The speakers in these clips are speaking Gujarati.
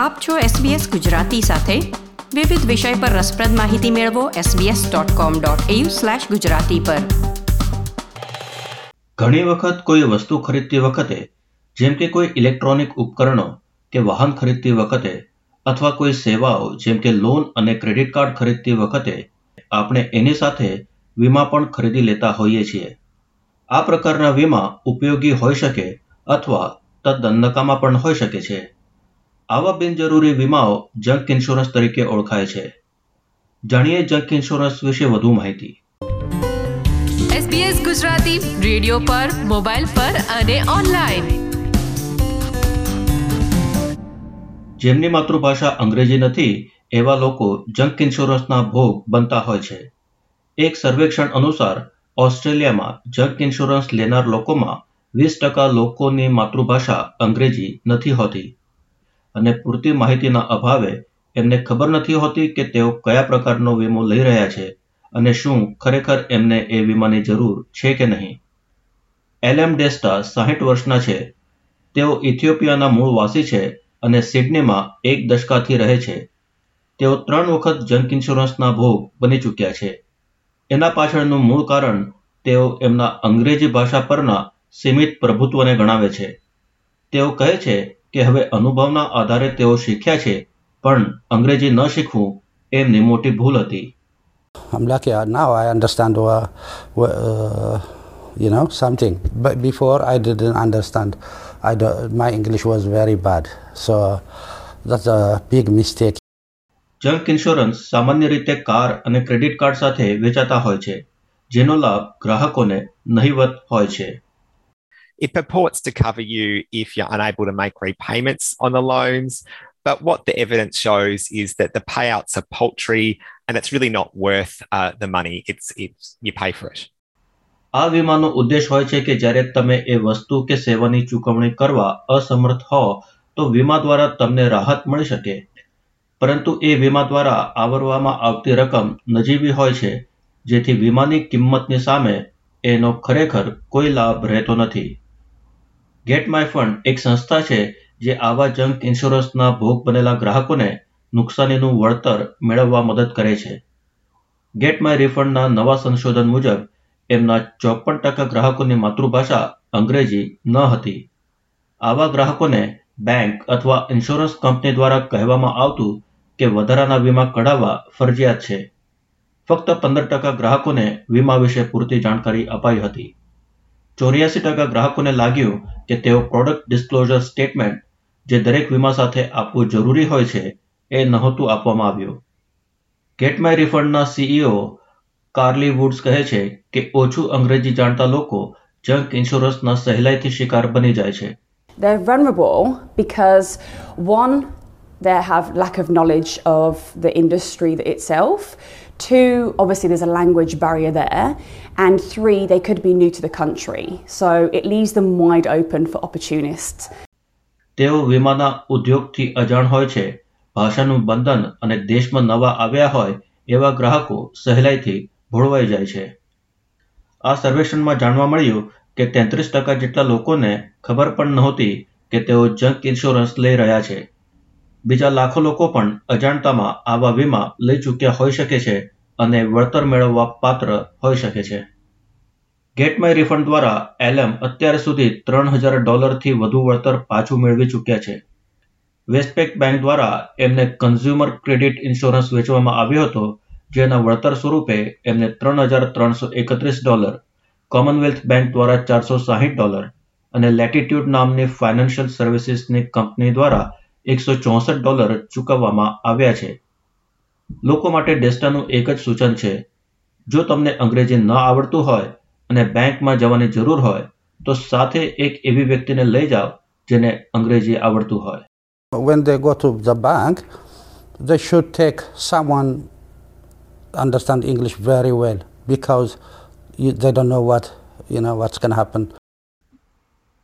આપ છો SBS ગુજરાતી સાથે. વિવિધ વિષય પર રસપ્રદ માહિતી મેળવો sbs.com.au/gujarati પર. ઘણી વખત કોઈ વસ્તુ ખરીદતી વખતે, જેમ કે કોઈ ઇલેક્ટ્રોનિક ઉપકરણો કે વાહન ખરીદતી વખતે, અથવા કોઈ સેવાઓ, જેમ કે લોન અને ક્રેડિટ કાર્ડ ખરીદતી વખતે, આપણે એની સાથે વીમા પણ ખરીદી લેતા હોઈએ છીએ. આ પ્રકારના વીમા ઉપયોગી હોઈ શકે અથવા તદ્દન નકામા પણ હોઈ શકે છે. આવા બિનજરૂરી વીમાઓ જંક ઇન્સ્યોરન્સ તરીકે ઓળખાય છે. જાણીએ જંક ઇન્સ્યોરન્સ વિશે વધુ માહિતી. SBS ગુજરાતી રેડિયો પર મોબાઈલ પર અને ઓનલાઈન. જેમની માતૃભાષા અંગ્રેજી નથી એવા લોકો જંક ઇન્સ્યોરન્સના ભોગ બનતા હોય છે. એક સર્વેક્ષણ અનુસાર ઓસ્ટ્રેલિયામાં જંક ઇન્સ્યોરન્સ લેનાર લોકોમાં વીસ ટકા લોકોની માતૃભાષા અંગ્રેજી નથી હોતી. અને પૂરતી માહિતીના અભાવે એમને ખબર નથી હોતી કે તેઓ કયા પ્રકારનો વીમો લઈ રહ્યા છે અને શું ખરેખર એમને એ વીમાની જરૂર છે કે નહીં. એલએમ ડેસ્ટા સાહીઠ વર્ષના છે. તેઓ ઇથિયોપિયાના મૂળ વાસી છે અને સિડનીમાં એક દશકાથી રહે છે. તેઓ ત્રણ વખત જંક ઇન્સ્યોરન્સના ભોગ બની ચૂક્યા છે. એના પાછળનું મૂળ કારણ તેઓ એમના અંગ્રેજી ભાષા પરના સીમિત પ્રભુત્વને ગણાવે છે. તેઓ કહે છે કે હવે અનુભવના આધારે તેઓ શીખ્યા છે પણ અંગ્રેજી ન શીખવું એમની મોટી ભૂલ હતી I'm lucky uh, now I understand uh, uh, you know something but before I didn't understand I don't, my English was very bad so that's a big mistake junk insurance સામાન્ય રીતે કાર અને ક્રેડિટ કાર્ડ સાથે વેચાતા હોય છે જેનો લાભ ગ્રાહકોને નહિવત હોય છે It purports to cover you if you're unable to make repayments on the loans. But what the evidence shows is that the payouts are paltry and it's really not worth uh, the money. It's, it's, you pay for it. આ વીમાનો ઉદ્દેશ હોય છે કે જ્યારે તમે એ વસ્તુ કે સેવાની ચૂકવણી કરવા અસમર્થ હો તો વીમા દ્વારા તમને રાહત મળી શકે પરંતુ એ વીમા દ્વારા આવરવામાં આવતી રકમ નજીવી હોય છે જેથી વીમાની કિંમતની સામે એનો ખરેખર કોઈ લાભ રહેતો નથી ગેટ માય ફંડ એક સંસ્થા છે જે આવા જંક ઇન્સ્યોરન્સના ભોગ બનેલા ગ્રાહકોને નુકસાનીનું વળતર મેળવવા મદદ કરે છે. ગેટ માય રિફંડના નવા સંશોધન મુજબ, એમના ચોપન ટકા ગ્રાહકોની માતૃભાષા અંગ્રેજી ન હતી. આવા ગ્રાહકોને બેંક અથવા ઇન્સ્યોરન્સ કંપની દ્વારા કહેવામાં આવતું કે વધારાના વીમા કઢાવવા ફરજિયાત છે. ફક્ત પંદર ટકા ગ્રાહકોને વીમા વિશે પૂરતી જાણકારી અપાઈ હતી. ચોર્યાસી ટકા ગ્રાહકોને લાગ્યું કે તેઓ પ્રોડક્ટ ડિસ્ક્લોઝર સ્ટેટમેન્ટ જે દરેક વીમા સાથે આપવું જરૂરી હોય છે એ નહોતું આપવામાં આવ્યું ગેટ માય રિફંડના સીઈઓ કાર્લી વુડ્સ કહે છે કે ઓછું અંગ્રેજી જાણતા લોકો જંક ઇન્સ્યોરન્સના સહેલાઈથી શિકાર બની જાય છે They're vulnerable because one, they have lack of knowledge of the industry itself. Two, obviously, there's a language barrier there. And three, they could be new to the country. So it leaves them wide open for opportunists. તેઓ વિમાના ઉદ્યોગથી અજાણ હોય છે ભાષાનું બંધન અને દેશમાં નવા આવ્યા હોય એવા ગ્રાહકો સહેલાઈથી ભોળવાઈ જાય છે આ સર્વેક્ષણમાં જાણવા મળ્યું કે તેત્રીસ ટકા જેટલા લોકોને ખબર પણ નહોતી કે તેઓ જંક ઇન્સ્યોરન્સ લઈ રહ્યા છે બીજા લાખો લોકો પણ અજાણતામાં આવા વીમા લઈ ચૂક્યા હોઈ શકે છે અને વળતર મેળવવા પાત્ર હોઈ શકે છે. ગેટ માય રિફંડ દ્વારા એલએમ અત્યાર સુધી ત્રણ હજાર ડોલરથી વધુ વળતર પાછું મેળવી ચૂક્યા છે. વેસ્ટપેક બેંક દ્વારા એમને કન્ઝ્યુમર ક્રેડિટ ઇન્સ્યોરન્સ વેચવામાં આવ્યો હતો, જેના વળતર સ્વરૂપે એમને ત્રણ હજાર ત્રણસો એકત્રીસ ડોલર, કોમનવેલ્થ બેંક દ્વારા ચારસો સાહીઠ ડોલર અને લેટિટ્યુડ નામની ફાઇનાન્શિયલ સર્વિસીસની કંપની દ્વારા એકસો ચોસઠ ડોલર ચૂકવવામાં આવ્યા છે લોકો માટે ડેસ્ટાનું એક જ સૂચન છે જો તમને અંગ્રેજી ન આવડતું હોય અને બેંકમાં જવાની જરૂર હોય તો સાથે એક એવી વ્યક્તિને લઈ જાઓ જેને અંગ્રેજી આવડતું હોય when they go to the bank they should take someone understand english very well because you, they don't know what you know what's going to happen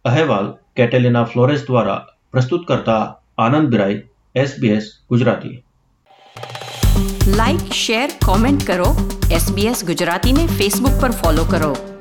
અહેવાલ કેટેલિના ફ્લોરેસ દ્વારા પ્રસ્તુત કરતા Anand Rai SBS Gujarati. Like share comment કરો. એસબીએસ ગુજરાતીને ફેસબુક પર ફોલો કરો.